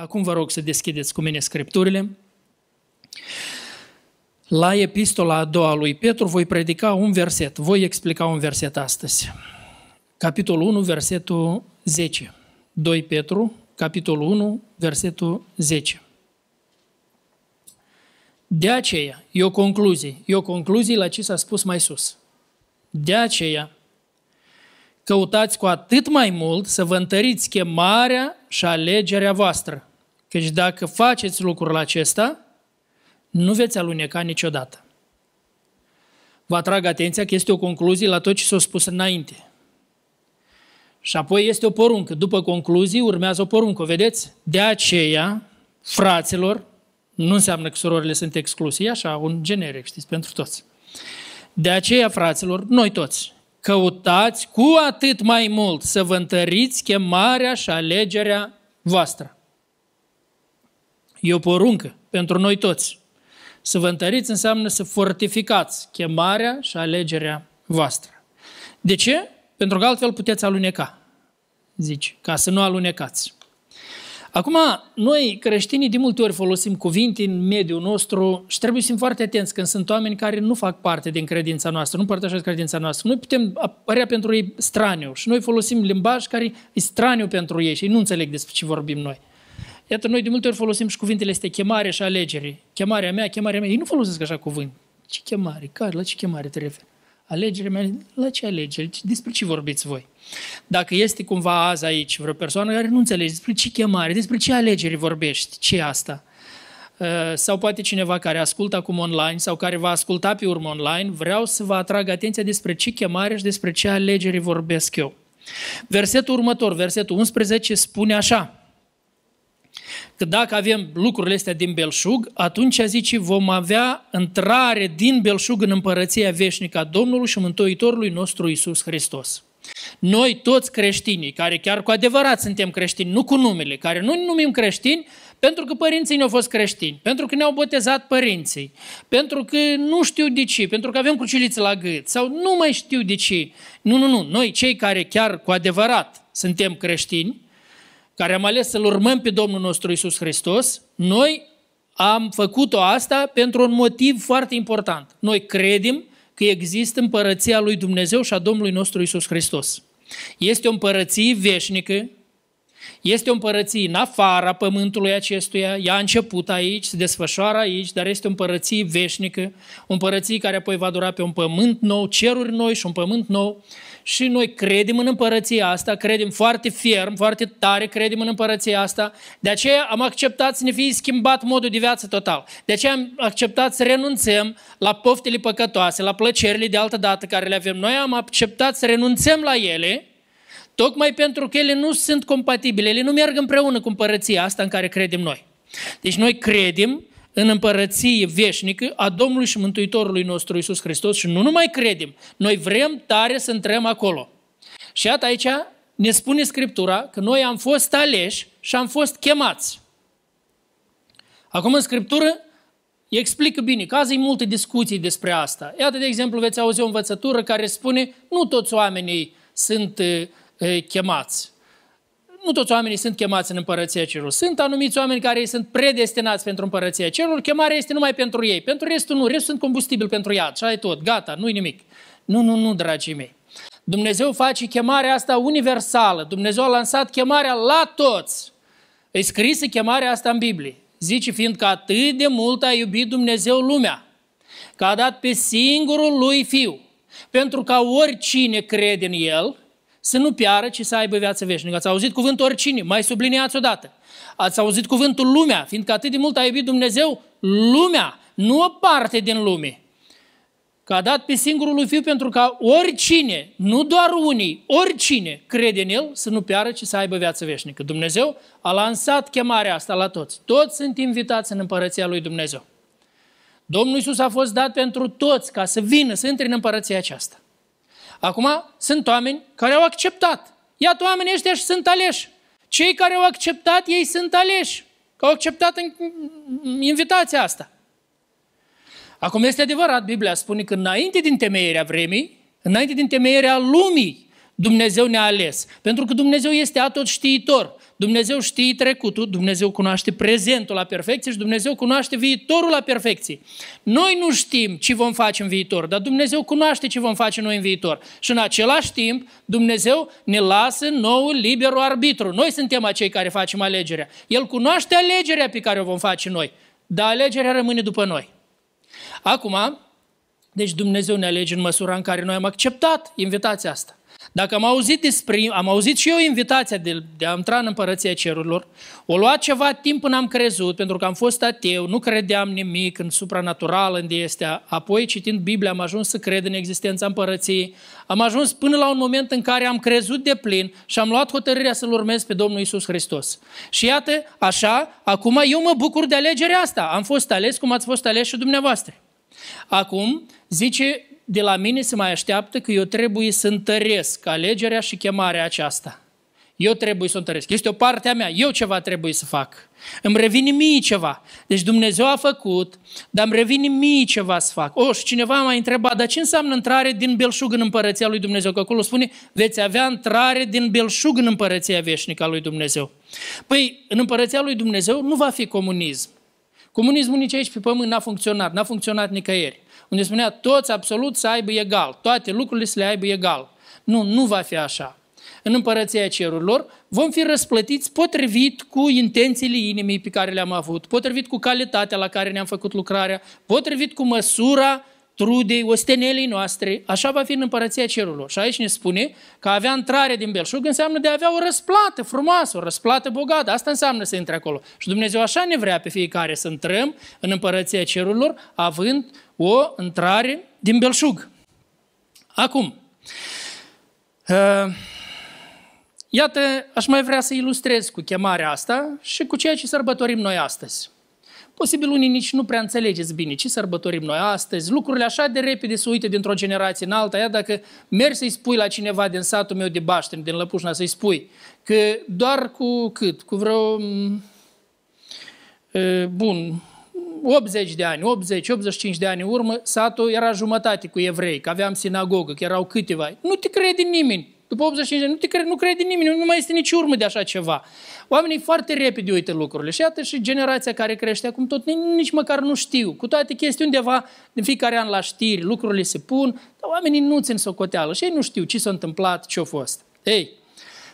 Acum vă rog să deschideți cu mine scripturile. La epistola a doua lui Petru voi predica un verset, voi explica un verset astăzi. Capitolul 1, versetul 10. 2 Petru, capitolul 1, versetul 10. De aceea, e o concluzie, e o concluzie la ce s-a spus mai sus. De aceea, căutați cu atât mai mult să vă întăriți chemarea și alegerea voastră. Căci dacă faceți lucrul acesta, nu veți aluneca niciodată. Vă atrag atenția că este o concluzie la tot ce s-a spus înainte. Și apoi este o poruncă. După concluzii urmează o poruncă, vedeți? De aceea, fraților, nu înseamnă că surorile sunt excluse, e așa, un generic, știți, pentru toți. De aceea, fraților, noi toți, căutați cu atât mai mult să vă întăriți chemarea și alegerea voastră. E o poruncă pentru noi toți. Să vă întăriți înseamnă să fortificați chemarea și alegerea voastră. De ce? Pentru că altfel puteți aluneca, zice, ca să nu alunecați. Acum, noi creștinii de multe ori folosim cuvinte în mediul nostru și trebuie să fim foarte atenți când sunt oameni care nu fac parte din credința noastră, nu părtășesc credința noastră. Noi putem apărea pentru ei straniu și noi folosim limbaj care e straniu pentru ei și ei nu înțeleg despre ce vorbim noi. Iată, noi de multe ori folosim și cuvintele astea chemare și alegere. Chemarea mea, chemarea mea. Ei nu folosesc așa cuvânt. Ce chemare? Care? La ce chemare te referi? Alegerea mea? La ce alegere? Despre ce vorbiți voi? Dacă este cumva azi aici vreo persoană care nu înțelege despre ce chemare, despre ce alegere vorbești, ce e asta? Uh, sau poate cineva care ascultă acum online sau care va asculta pe urmă online, vreau să vă atrag atenția despre ce chemare și despre ce alegere vorbesc eu. Versetul următor, versetul 11, spune așa, că dacă avem lucrurile astea din belșug, atunci zice vom avea intrare din belșug în împărăția veșnică a Domnului și Mântuitorului nostru Isus Hristos. Noi toți creștinii, care chiar cu adevărat suntem creștini, nu cu numele, care nu numim creștini, pentru că părinții ne-au fost creștini, pentru că ne-au botezat părinții, pentru că nu știu de ce, pentru că avem crucilițe la gât sau nu mai știu de ce. Nu, nu, nu. Noi, cei care chiar cu adevărat suntem creștini, care am ales să-L urmăm pe Domnul nostru Isus Hristos, noi am făcut-o asta pentru un motiv foarte important. Noi credem că există împărăția lui Dumnezeu și a Domnului nostru Isus Hristos. Este o împărăție veșnică, este o împărăție în afara pământului acestuia, ea a început aici, se desfășoară aici, dar este o împărăție veșnică, o împărăție care apoi va dura pe un pământ nou, ceruri noi și un pământ nou și noi credem în împărăția asta, credem foarte ferm, foarte tare, credem în împărăția asta. De aceea am acceptat să ne fie schimbat modul de viață total. De aceea am acceptat să renunțăm la poftele păcătoase, la plăcerile de altă dată care le avem noi. Am acceptat să renunțăm la ele, tocmai pentru că ele nu sunt compatibile, ele nu merg împreună cu împărăția asta în care credem noi. Deci noi credem în împărăție veșnică a Domnului și Mântuitorului nostru Isus Hristos și nu numai credem, noi vrem tare să intrăm acolo. Și iată aici ne spune Scriptura că noi am fost aleși și am fost chemați. Acum în Scriptură explică bine, că azi e multe discuții despre asta. Iată, de exemplu, veți auzi o învățătură care spune nu toți oamenii sunt uh, chemați nu toți oamenii sunt chemați în împărăția cerului. Sunt anumiți oameni care sunt predestinați pentru împărăția cerului, chemarea este numai pentru ei. Pentru restul nu, restul sunt combustibil pentru iad și ai tot, gata, nu-i nimic. Nu, nu, nu, dragii mei. Dumnezeu face chemarea asta universală. Dumnezeu a lansat chemarea la toți. E scrisă chemarea asta în Biblie. Zice, fiindcă atât de mult a iubit Dumnezeu lumea, că a dat pe singurul lui Fiu, pentru ca oricine crede în El să nu piară, ci să aibă viață veșnică. Ați auzit cuvântul oricine, mai subliniați odată. Ați auzit cuvântul lumea, fiindcă atât de mult a iubit Dumnezeu lumea, nu o parte din lume. Că a dat pe singurul lui Fiu pentru ca oricine, nu doar unii, oricine crede în El să nu piară, ci să aibă viață veșnică. Dumnezeu a lansat chemarea asta la toți. Toți sunt invitați în împărăția lui Dumnezeu. Domnul Iisus a fost dat pentru toți ca să vină, să intre în împărăția aceasta. Acum sunt oameni care au acceptat. Iată oamenii ăștia și sunt aleși. Cei care au acceptat, ei sunt aleși. Că au acceptat invitația asta. Acum este adevărat, Biblia spune că înainte din temeierea vremii, înainte din temeierea lumii, Dumnezeu ne-a ales. Pentru că Dumnezeu este atot știitor. Dumnezeu știe trecutul, Dumnezeu cunoaște prezentul la perfecție și Dumnezeu cunoaște viitorul la perfecție. Noi nu știm ce vom face în viitor, dar Dumnezeu cunoaște ce vom face noi în viitor. Și în același timp, Dumnezeu ne lasă nou liberul arbitru. Noi suntem acei care facem alegerea. El cunoaște alegerea pe care o vom face noi, dar alegerea rămâne după noi. Acum, deci Dumnezeu ne alege în măsura în care noi am acceptat invitația asta. Dacă am auzit despre, am auzit și eu invitația de, de a intra în împărăția cerurilor, o luat ceva timp până am crezut, pentru că am fost ateu, nu credeam nimic în supranatural, în de este. Apoi, citind Biblia, am ajuns să cred în existența împărăției. Am ajuns până la un moment în care am crezut de plin și am luat hotărârea să-L urmez pe Domnul Isus Hristos. Și iată, așa, acum eu mă bucur de alegerea asta. Am fost ales cum ați fost ales și dumneavoastră. Acum, zice de la mine se mai așteaptă că eu trebuie să întăresc alegerea și chemarea aceasta. Eu trebuie să o întăresc. Este o parte a mea. Eu ceva trebuie să fac. Îmi revine mie ceva. Deci Dumnezeu a făcut, dar îmi revine mie ceva să fac. O, și cineva m-a întrebat, dar ce înseamnă intrare din belșug în împărăția lui Dumnezeu? Că acolo spune, veți avea intrare din belșug în împărăția veșnică a lui Dumnezeu. Păi, în împărăția lui Dumnezeu nu va fi comunism. Comunismul nici aici pe pământ n-a funcționat, n-a funcționat nicăieri unde spunea toți absolut să aibă egal, toate lucrurile să le aibă egal. Nu, nu va fi așa. În împărăția cerurilor vom fi răsplătiți potrivit cu intențiile inimii pe care le-am avut, potrivit cu calitatea la care ne-am făcut lucrarea, potrivit cu măsura trudei, ostenelii noastre, așa va fi în împărăția cerurilor. Și aici ne spune că avea intrare din belșug înseamnă de a avea o răsplată frumoasă, o răsplată bogată. Asta înseamnă să intre acolo. Și Dumnezeu așa ne vrea pe fiecare să intrăm în împărăția cerurilor, având o intrare din belșug. Acum, uh, iată, aș mai vrea să ilustrez cu chemarea asta și cu ceea ce sărbătorim noi astăzi. Posibil unii nici nu prea înțelegeți bine ce sărbătorim noi astăzi, lucrurile așa de repede se uită dintr-o generație în alta, iar dacă mergi să-i spui la cineva din satul meu de Baștini, din Lăpușna, să-i spui că doar cu cât? Cu vreo, mm, bun, 80 de ani, 80-85 de ani în urmă, satul era jumătate cu evrei, că aveam sinagogă, că erau câteva. Nu te crede nimeni. După 85 de ani, nu, te crede, nu crede nimeni, nu mai este nici urmă de așa ceva. Oamenii foarte repede uită lucrurile. Și iată și generația care crește acum tot nici măcar nu știu. Cu toate chestii undeva, din fiecare an la știri, lucrurile se pun, dar oamenii nu țin socoteală și ei nu știu ce s-a întâmplat, ce a fost. Ei,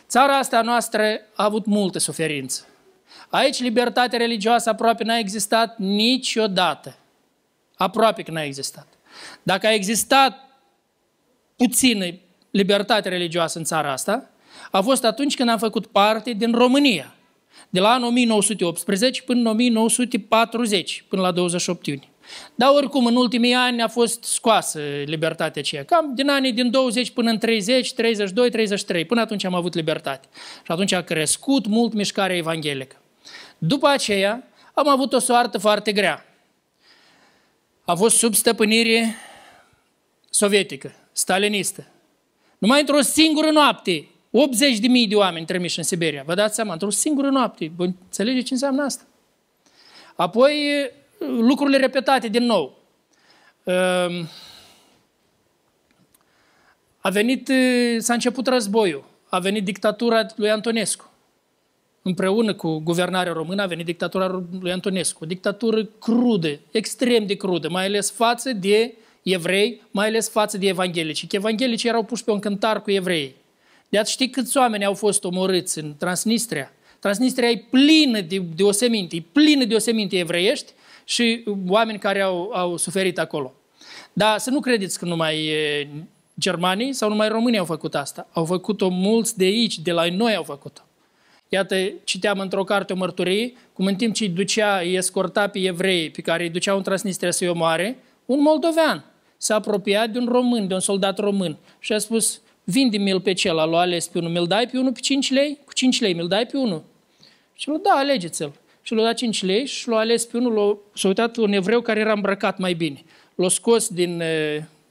țara asta noastră a avut multă suferință. Aici libertatea religioasă aproape n-a existat niciodată. Aproape că n-a existat. Dacă a existat puțină libertate religioasă în țara asta, a fost atunci când am făcut parte din România, de la anul 1918 până în 1940, până la 28 iunie. Dar oricum, în ultimii ani a fost scoasă libertatea aceea. Cam din anii din 20 până în 30, 32, 33. Până atunci am avut libertate. Și atunci a crescut mult mișcarea evanghelică. După aceea am avut o soartă foarte grea. A fost sub stăpânire sovietică, stalinistă. Numai într-o singură noapte, 80 de mii de oameni trimiși în Siberia. Vă dați seama, într-o singură noapte. Vă înțelegeți ce înseamnă asta? Apoi, lucrurile repetate din nou. Ehm, a venit, s-a început războiul, a venit dictatura lui Antonescu împreună cu guvernarea română a venit dictatura lui Antonescu. O dictatură crudă, extrem de crudă, mai ales față de evrei, mai ales față de evanghelici. Că evanghelicii erau puși pe un cântar cu evrei. De ați ști câți oameni au fost omorâți în Transnistria? Transnistria e plină de, de oseminte, e plină de oseminte evreiești și oameni care au, au suferit acolo. Dar să nu credeți că numai germanii sau numai românii au făcut asta. Au făcut-o mulți de aici, de la noi au făcut-o. Iată, citeam într-o carte o mărturie, cum în timp ce îi ducea, îi escorta pe evrei pe care îi duceau în Transnistria să-i omoare, un moldovean s-a apropiat de un român, de un soldat român și a spus, vinde-mi-l pe cel, l-a ales pe unul, mi-l dai pe unul pe 5 lei? Cu 5 lei, mi-l dai pe unul? Și l-a da, alegeți-l. Și l-a dat 5 lei și l-a ales pe unul, s-a uitat un evreu care era îmbrăcat mai bine. L-a scos din,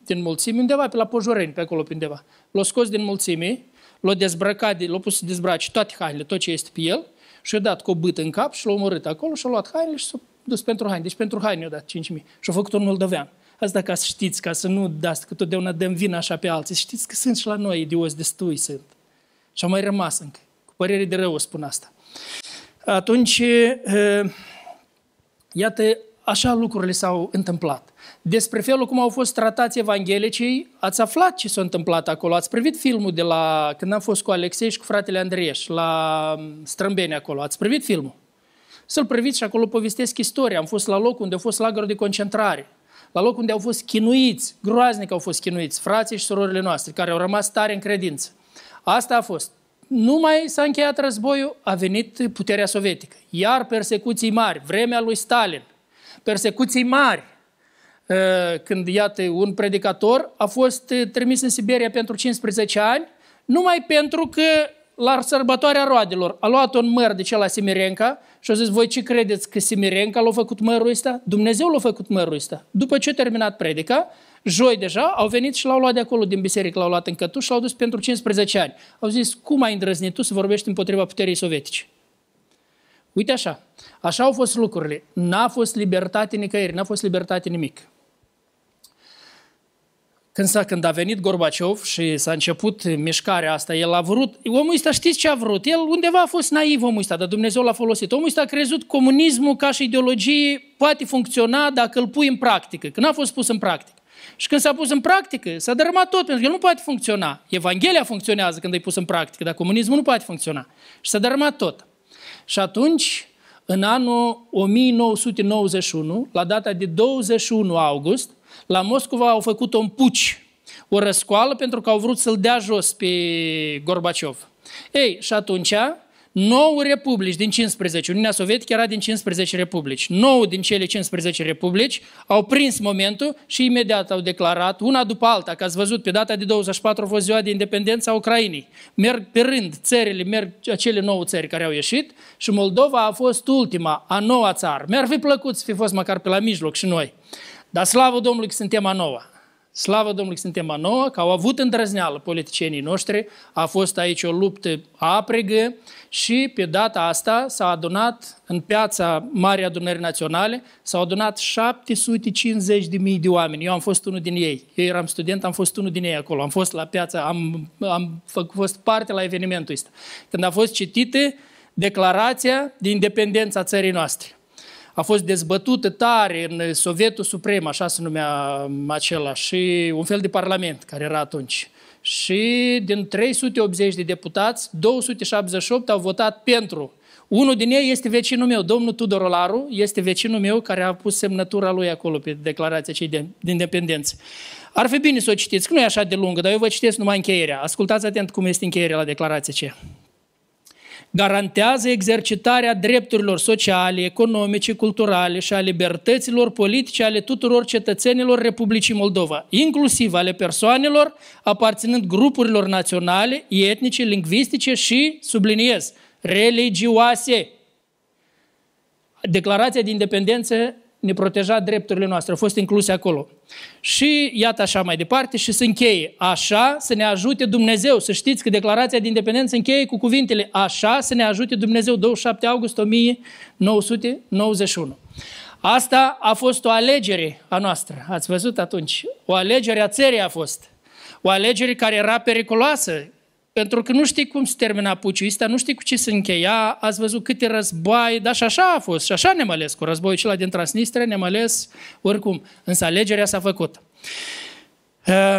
din mulțime undeva, pe la Pojoreni, pe acolo pe undeva. L-a scos din mulțime l-a dezbrăcat, l-a pus să dezbrace toate hainele, tot ce este pe el, și a dat cu o bâtă în cap și l-a omorât acolo și a luat hainele și s-a dus pentru haine. Deci pentru haine i-a dat 5.000 și a făcut un moldovean. Asta ca să știți, ca să nu dați că totdeauna dăm vina așa pe alții. Știți că sunt și la noi idioți destui sunt. Și au mai rămas încă. Cu părere de rău spun asta. Atunci, iată, așa lucrurile s-au întâmplat. Despre felul cum au fost tratați evanghelicii, ați aflat ce s-a întâmplat acolo. Ați privit filmul de la, când am fost cu Alexei și cu fratele Andrieș, la Strâmbeni acolo. Ați privit filmul? Să-l priviți și acolo povestesc istoria. Am fost la loc unde a fost lagărul de concentrare la loc unde au fost chinuiți, groaznic au fost chinuiți, frații și surorile noastre, care au rămas tare în credință. Asta a fost. Nu mai s-a încheiat războiul, a venit puterea sovietică. Iar persecuții mari, vremea lui Stalin, persecuții mari, ă, când, iată, un predicator a fost trimis în Siberia pentru 15 ani, numai pentru că la sărbătoarea roadelor a luat un măr de cel la Simirenca și a zis, voi ce credeți că Simirenca l-a făcut mărul ăsta? Dumnezeu l-a făcut mărul ăsta. După ce a terminat predica, joi deja, au venit și l-au luat de acolo din biserică, l-au luat în cătuș și l-au dus pentru 15 ani. Au zis, cum ai îndrăznit tu să vorbești împotriva puterii sovietice? Uite așa, așa au fost lucrurile. N-a fost libertate nicăieri, n-a fost libertate nimic. Când, s-a, când a venit Gorbaciov și s-a început mișcarea asta, el a vrut, omul ăsta știți ce a vrut? El undeva a fost naiv omul ăsta, dar Dumnezeu l-a folosit. Omul ăsta a crezut comunismul ca și ideologie poate funcționa dacă îl pui în practică, când a fost pus în practică. Și când s-a pus în practică, s-a dărâmat tot, pentru că el nu poate funcționa. Evanghelia funcționează când e pus în practică, dar comunismul nu poate funcționa. Și s-a dărâmat tot. Și atunci, în anul 1991, la data de 21 august, la Moscova au făcut un puci, o răscoală pentru că au vrut să-l dea jos pe Gorbaciov. Ei, și atunci, 9 republici din 15, Uniunea Sovietică era din 15 republici. 9 din cele 15 republici au prins momentul și imediat au declarat, una după alta, că ați văzut, pe data de 24 a fost ziua de independență a Ucrainei. Merg pe rând țările, merg acele 9 țări care au ieșit și Moldova a fost ultima, a noua țară. Mi-ar fi plăcut să fi fost măcar pe la mijloc și noi. Dar slavă Domnului că suntem a noua. Slavă Domnului că suntem a noua, că au avut îndrăzneală politicienii noștri, a fost aici o luptă apregă și pe data asta s-a adunat în piața Marii Adunări Naționale, s-au adunat 750 de mii de oameni. Eu am fost unul din ei. Eu eram student, am fost unul din ei acolo. Am fost la piața, am, am fost parte la evenimentul ăsta. Când a fost citită declarația de independență a țării noastre a fost dezbătută tare în Sovietul Suprem, așa se numea acela, și un fel de parlament care era atunci. Și din 380 de deputați, 278 au votat pentru. Unul din ei este vecinul meu, domnul Tudor Olaru, este vecinul meu care a pus semnătura lui acolo pe declarația cei de, de independență. Ar fi bine să o citiți, că nu e așa de lungă, dar eu vă citesc numai încheierea. Ascultați atent cum este încheierea la declarația aceea garantează exercitarea drepturilor sociale, economice, culturale și a libertăților politice ale tuturor cetățenilor Republicii Moldova, inclusiv ale persoanelor aparținând grupurilor naționale, etnice, lingvistice și, subliniez, religioase. Declarația de independență ne proteja drepturile noastre, au fost incluse acolo. Și iată așa mai departe și se încheie. Așa să ne ajute Dumnezeu. Să știți că declarația de independență încheie cu cuvintele Așa să ne ajute Dumnezeu, 27 august 1991. Asta a fost o alegere a noastră. Ați văzut atunci? O alegere a țării a fost. O alegere care era periculoasă, pentru că nu știi cum se termina puciul ăsta, nu știi cu ce se încheia, ați văzut câte războaie, dar și așa a fost, și așa ne-am ales cu războiul acela din Transnistria, ne-am ales oricum, însă alegerea s-a făcut. Uh,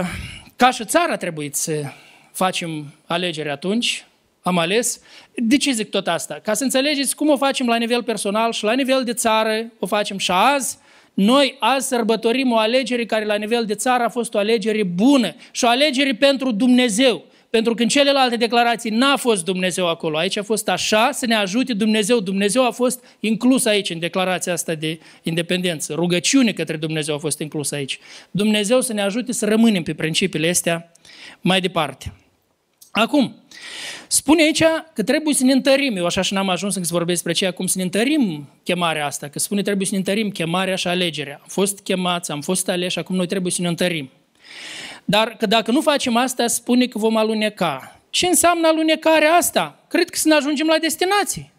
ca și țara a trebuit să facem alegere atunci, am ales. De ce zic tot asta? Ca să înțelegeți cum o facem la nivel personal și la nivel de țară, o facem și azi, noi azi sărbătorim o alegere care la nivel de țară a fost o alegere bună și o alegere pentru Dumnezeu. Pentru că în celelalte declarații n-a fost Dumnezeu acolo. Aici a fost așa, să ne ajute Dumnezeu. Dumnezeu a fost inclus aici, în declarația asta de independență. Rugăciune către Dumnezeu a fost inclus aici. Dumnezeu să ne ajute să rămânem pe principiile astea mai departe. Acum, spune aici că trebuie să ne întărim. Eu așa și n-am ajuns să vorbesc despre ceea cum să ne întărim chemarea asta. Că spune trebuie să ne întărim chemarea și alegerea. Am fost chemați, am fost aleși, acum noi trebuie să ne întărim. Dar că dacă nu facem asta, spune că vom aluneca. Ce înseamnă alunecarea asta? Cred că să ne ajungem la destinație.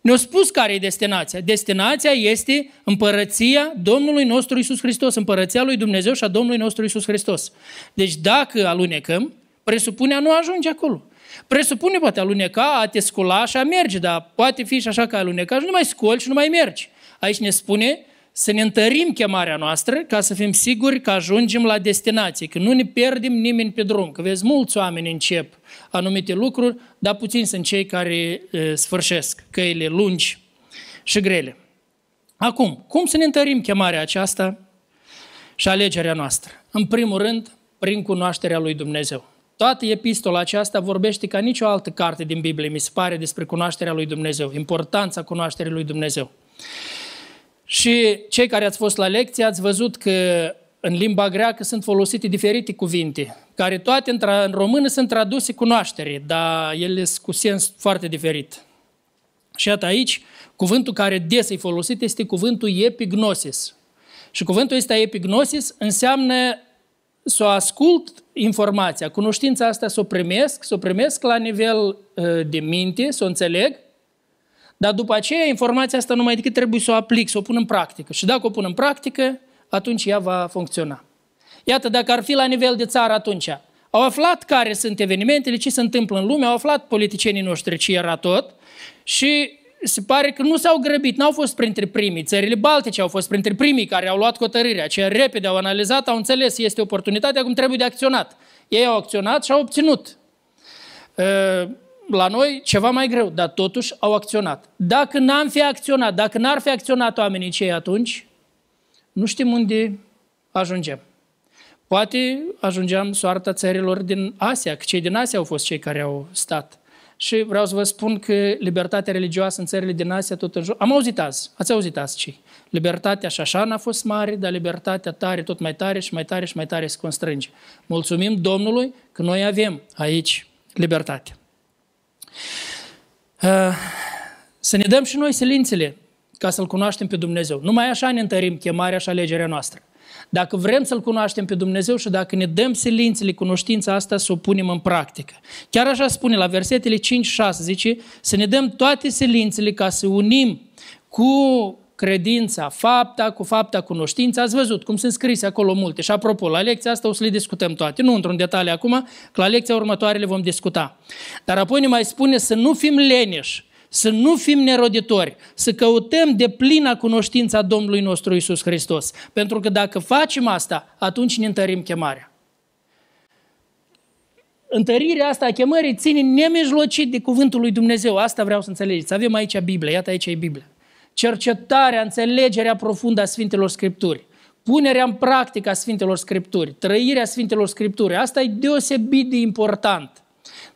Ne-a spus care e destinația. Destinația este împărăția Domnului nostru Isus Hristos, împărăția lui Dumnezeu și a Domnului nostru Isus Hristos. Deci dacă alunecăm, presupune a nu ajunge acolo. Presupune poate aluneca, a te scula și a merge, dar poate fi și așa că aluneca și nu mai scoli și nu mai mergi. Aici ne spune să ne întărim chemarea noastră ca să fim siguri că ajungem la destinație, că nu ne pierdem nimeni pe drum. Că vezi, mulți oameni încep anumite lucruri, dar puțini sunt cei care e, sfârșesc căile lungi și grele. Acum, cum să ne întărim chemarea aceasta și alegerea noastră? În primul rând, prin cunoașterea lui Dumnezeu. Toată epistola aceasta vorbește ca nicio altă carte din Biblie, mi se pare, despre cunoașterea lui Dumnezeu, importanța cunoașterii lui Dumnezeu. Și cei care ați fost la lecție ați văzut că în limba greacă sunt folosite diferite cuvinte, care toate în, în română sunt traduse cunoaștere, dar ele sunt cu sens foarte diferit. Și iată aici, cuvântul care des e folosit este cuvântul epignosis. Și cuvântul ăsta epignosis înseamnă să o ascult informația, cunoștința asta să o primesc, să o primesc la nivel uh, de minte, să o înțeleg, dar după aceea informația asta numai decât trebuie să o aplic, să o pun în practică. Și dacă o pun în practică, atunci ea va funcționa. Iată, dacă ar fi la nivel de țară atunci, au aflat care sunt evenimentele, ce se întâmplă în lume, au aflat politicienii noștri ce era tot și se pare că nu s-au grăbit, n-au fost printre primii. Țările Baltice au fost printre primii care au luat hotărârea, ce repede au analizat, au înțeles, este oportunitatea, acum trebuie de acționat. Ei au acționat și au obținut. La noi ceva mai greu, dar totuși au acționat. Dacă n-am fi acționat, dacă n-ar fi acționat oamenii cei atunci, nu știm unde ajungem. Poate ajungeam soarta țărilor din Asia, că cei din Asia au fost cei care au stat. Și vreau să vă spun că libertatea religioasă în țările din Asia tot în jur... Am auzit azi, ați auzit azi ce? Libertatea și șașa n-a fost mare, dar libertatea tare, tot mai tare și mai tare și mai tare se constrânge. Mulțumim Domnului că noi avem aici libertate. Uh, să ne dăm și noi silințele ca să-L cunoaștem pe Dumnezeu. Numai așa ne întărim chemarea și alegerea noastră. Dacă vrem să-L cunoaștem pe Dumnezeu și dacă ne dăm silințele, cunoștința asta, să o punem în practică. Chiar așa spune la versetele 5-6, zice, să ne dăm toate silințele ca să unim cu credința, fapta cu fapta cunoștința. Ați văzut cum sunt scrise acolo multe. Și apropo, la lecția asta o să le discutăm toate. Nu într-un detaliu acum, că la lecția următoare le vom discuta. Dar apoi ne mai spune să nu fim leneși, să nu fim neroditori, să căutăm de plină cunoștința Domnului nostru Isus Hristos. Pentru că dacă facem asta, atunci ne întărim chemarea. Întărirea asta a chemării ține nemijlocit de cuvântul lui Dumnezeu. Asta vreau să înțelegeți. Avem aici Biblia. Iată aici e Biblia. Cercetarea, înțelegerea profundă a Sfintelor Scripturi. Punerea în practică a Sfintelor Scripturi. Trăirea Sfintelor Scripturi. Asta e deosebit de important.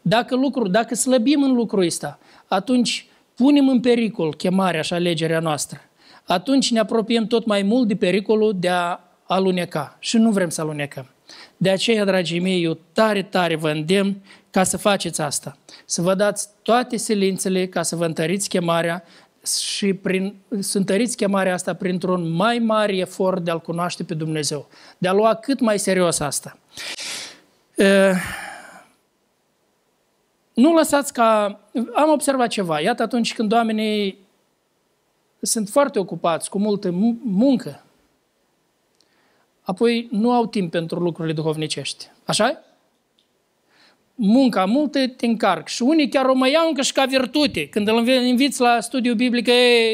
Dacă, lucru, dacă slăbim în lucrul ăsta, atunci punem în pericol chemarea și alegerea noastră. Atunci ne apropiem tot mai mult de pericolul de a aluneca și nu vrem să alunecăm. De aceea, dragii mei, eu tare, tare vă îndemn ca să faceți asta. Să vă dați toate silințele ca să vă întăriți chemarea și prin, să întăriți chemarea asta printr-un mai mare efort de a-L cunoaște pe Dumnezeu, de a lua cât mai serios asta. Nu lăsați ca... Am observat ceva. Iată atunci când oamenii sunt foarte ocupați, cu multă muncă, apoi nu au timp pentru lucrurile duhovnicești. așa Munca multă te încarc. Și unii chiar o mai iau încă și ca virtute. Când îl inviți la studiu biblic,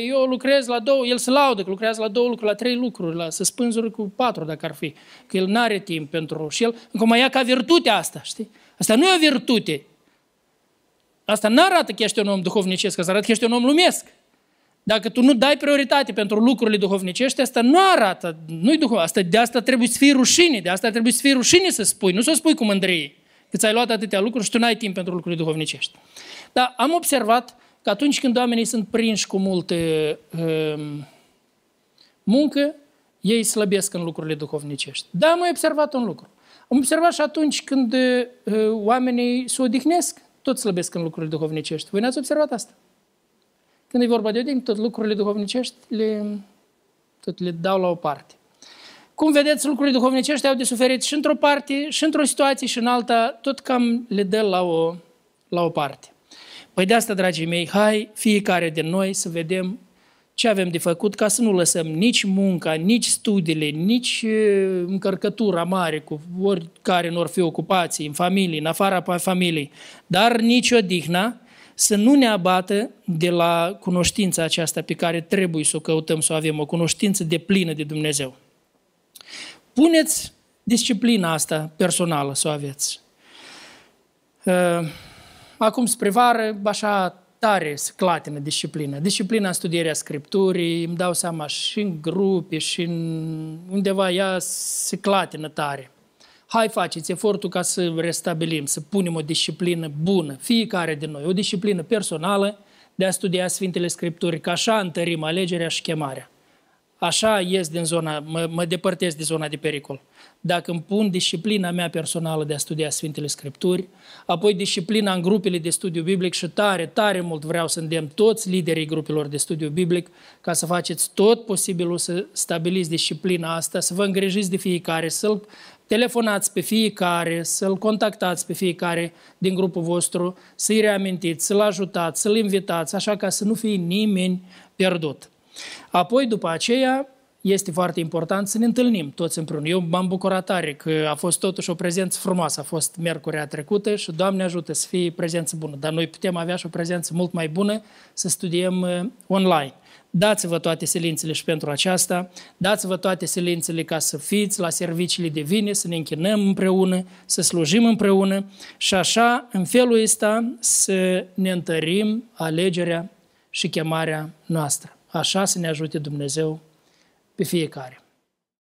eu lucrez la două, el se laudă că lucrează la două lucruri, la trei lucruri, la să spânzuri cu patru dacă ar fi. Că el nu are timp pentru... Și el încă mai ia ca virtute asta, știi? Asta nu e o virtute. Asta nu arată că ești un om duhovnicesc, asta arată că ești un om lumesc. Dacă tu nu dai prioritate pentru lucrurile duhovnicești, asta nu arată, nu-i duhov, asta, de asta trebuie să fii rușine, de asta trebuie să fii rușine să spui, nu să spui cu mândrie, că ți-ai luat atâtea lucruri și tu n-ai timp pentru lucrurile duhovnicești. Dar am observat că atunci când oamenii sunt prinși cu multă uh, muncă, ei slăbesc în lucrurile duhovnicești. Dar am observat un lucru. Am observat și atunci când uh, oamenii se odihnesc, tot slăbesc în lucrurile duhovnicești. Voi n-ați observat asta? Când e vorba de odihnă, tot lucrurile duhovnicești le, tot le dau la o parte. Cum vedeți, lucrurile duhovnicești au de suferit și într-o parte, și într-o situație, și în alta, tot cam le dă la o, la o parte. Păi de asta, dragii mei, hai fiecare din noi să vedem ce avem de făcut ca să nu lăsăm nici munca, nici studiile, nici încărcătura mare cu oricare nu ar fi ocupații, în familie, în afara familiei, dar nici odihna, să nu ne abată de la cunoștința aceasta pe care trebuie să o căutăm, să o avem, o cunoștință de plină de Dumnezeu. Puneți disciplina asta personală să o aveți. Acum, spre vară, așa tare se clatină disciplina. Disciplina studierea Scripturii, îmi dau seama și în grupe și în undeva ea se clatină tare. Hai faceți efortul ca să restabilim, să punem o disciplină bună, fiecare din noi, o disciplină personală de a studia Sfintele Scripturi, ca așa întărim alegerea și chemarea. Așa ies din zona, mă, mă depărtez de zona de pericol. Dacă îmi pun disciplina mea personală de a studia Sfintele Scripturi, apoi disciplina în grupele de studiu biblic și tare, tare mult vreau să îndemn toți liderii grupelor de studiu biblic ca să faceți tot posibilul să stabiliți disciplina asta, să vă îngrijiți de fiecare, să-l telefonați pe fiecare, să-l contactați pe fiecare din grupul vostru, să-i reamintiți, să-l ajutați, să-l invitați, așa ca să nu fie nimeni pierdut. Apoi, după aceea, este foarte important să ne întâlnim toți împreună. Eu m-am bucurat tare că a fost totuși o prezență frumoasă. A fost miercurea trecută și Doamne ajută să fie prezență bună. Dar noi putem avea și o prezență mult mai bună să studiem uh, online. Dați-vă toate silințele și pentru aceasta, dați-vă toate silințele ca să fiți la serviciile divine, să ne închinăm împreună, să slujim împreună și așa, în felul ăsta, să ne întărim alegerea și chemarea noastră. Așa să ne ajute Dumnezeu pe fiecare.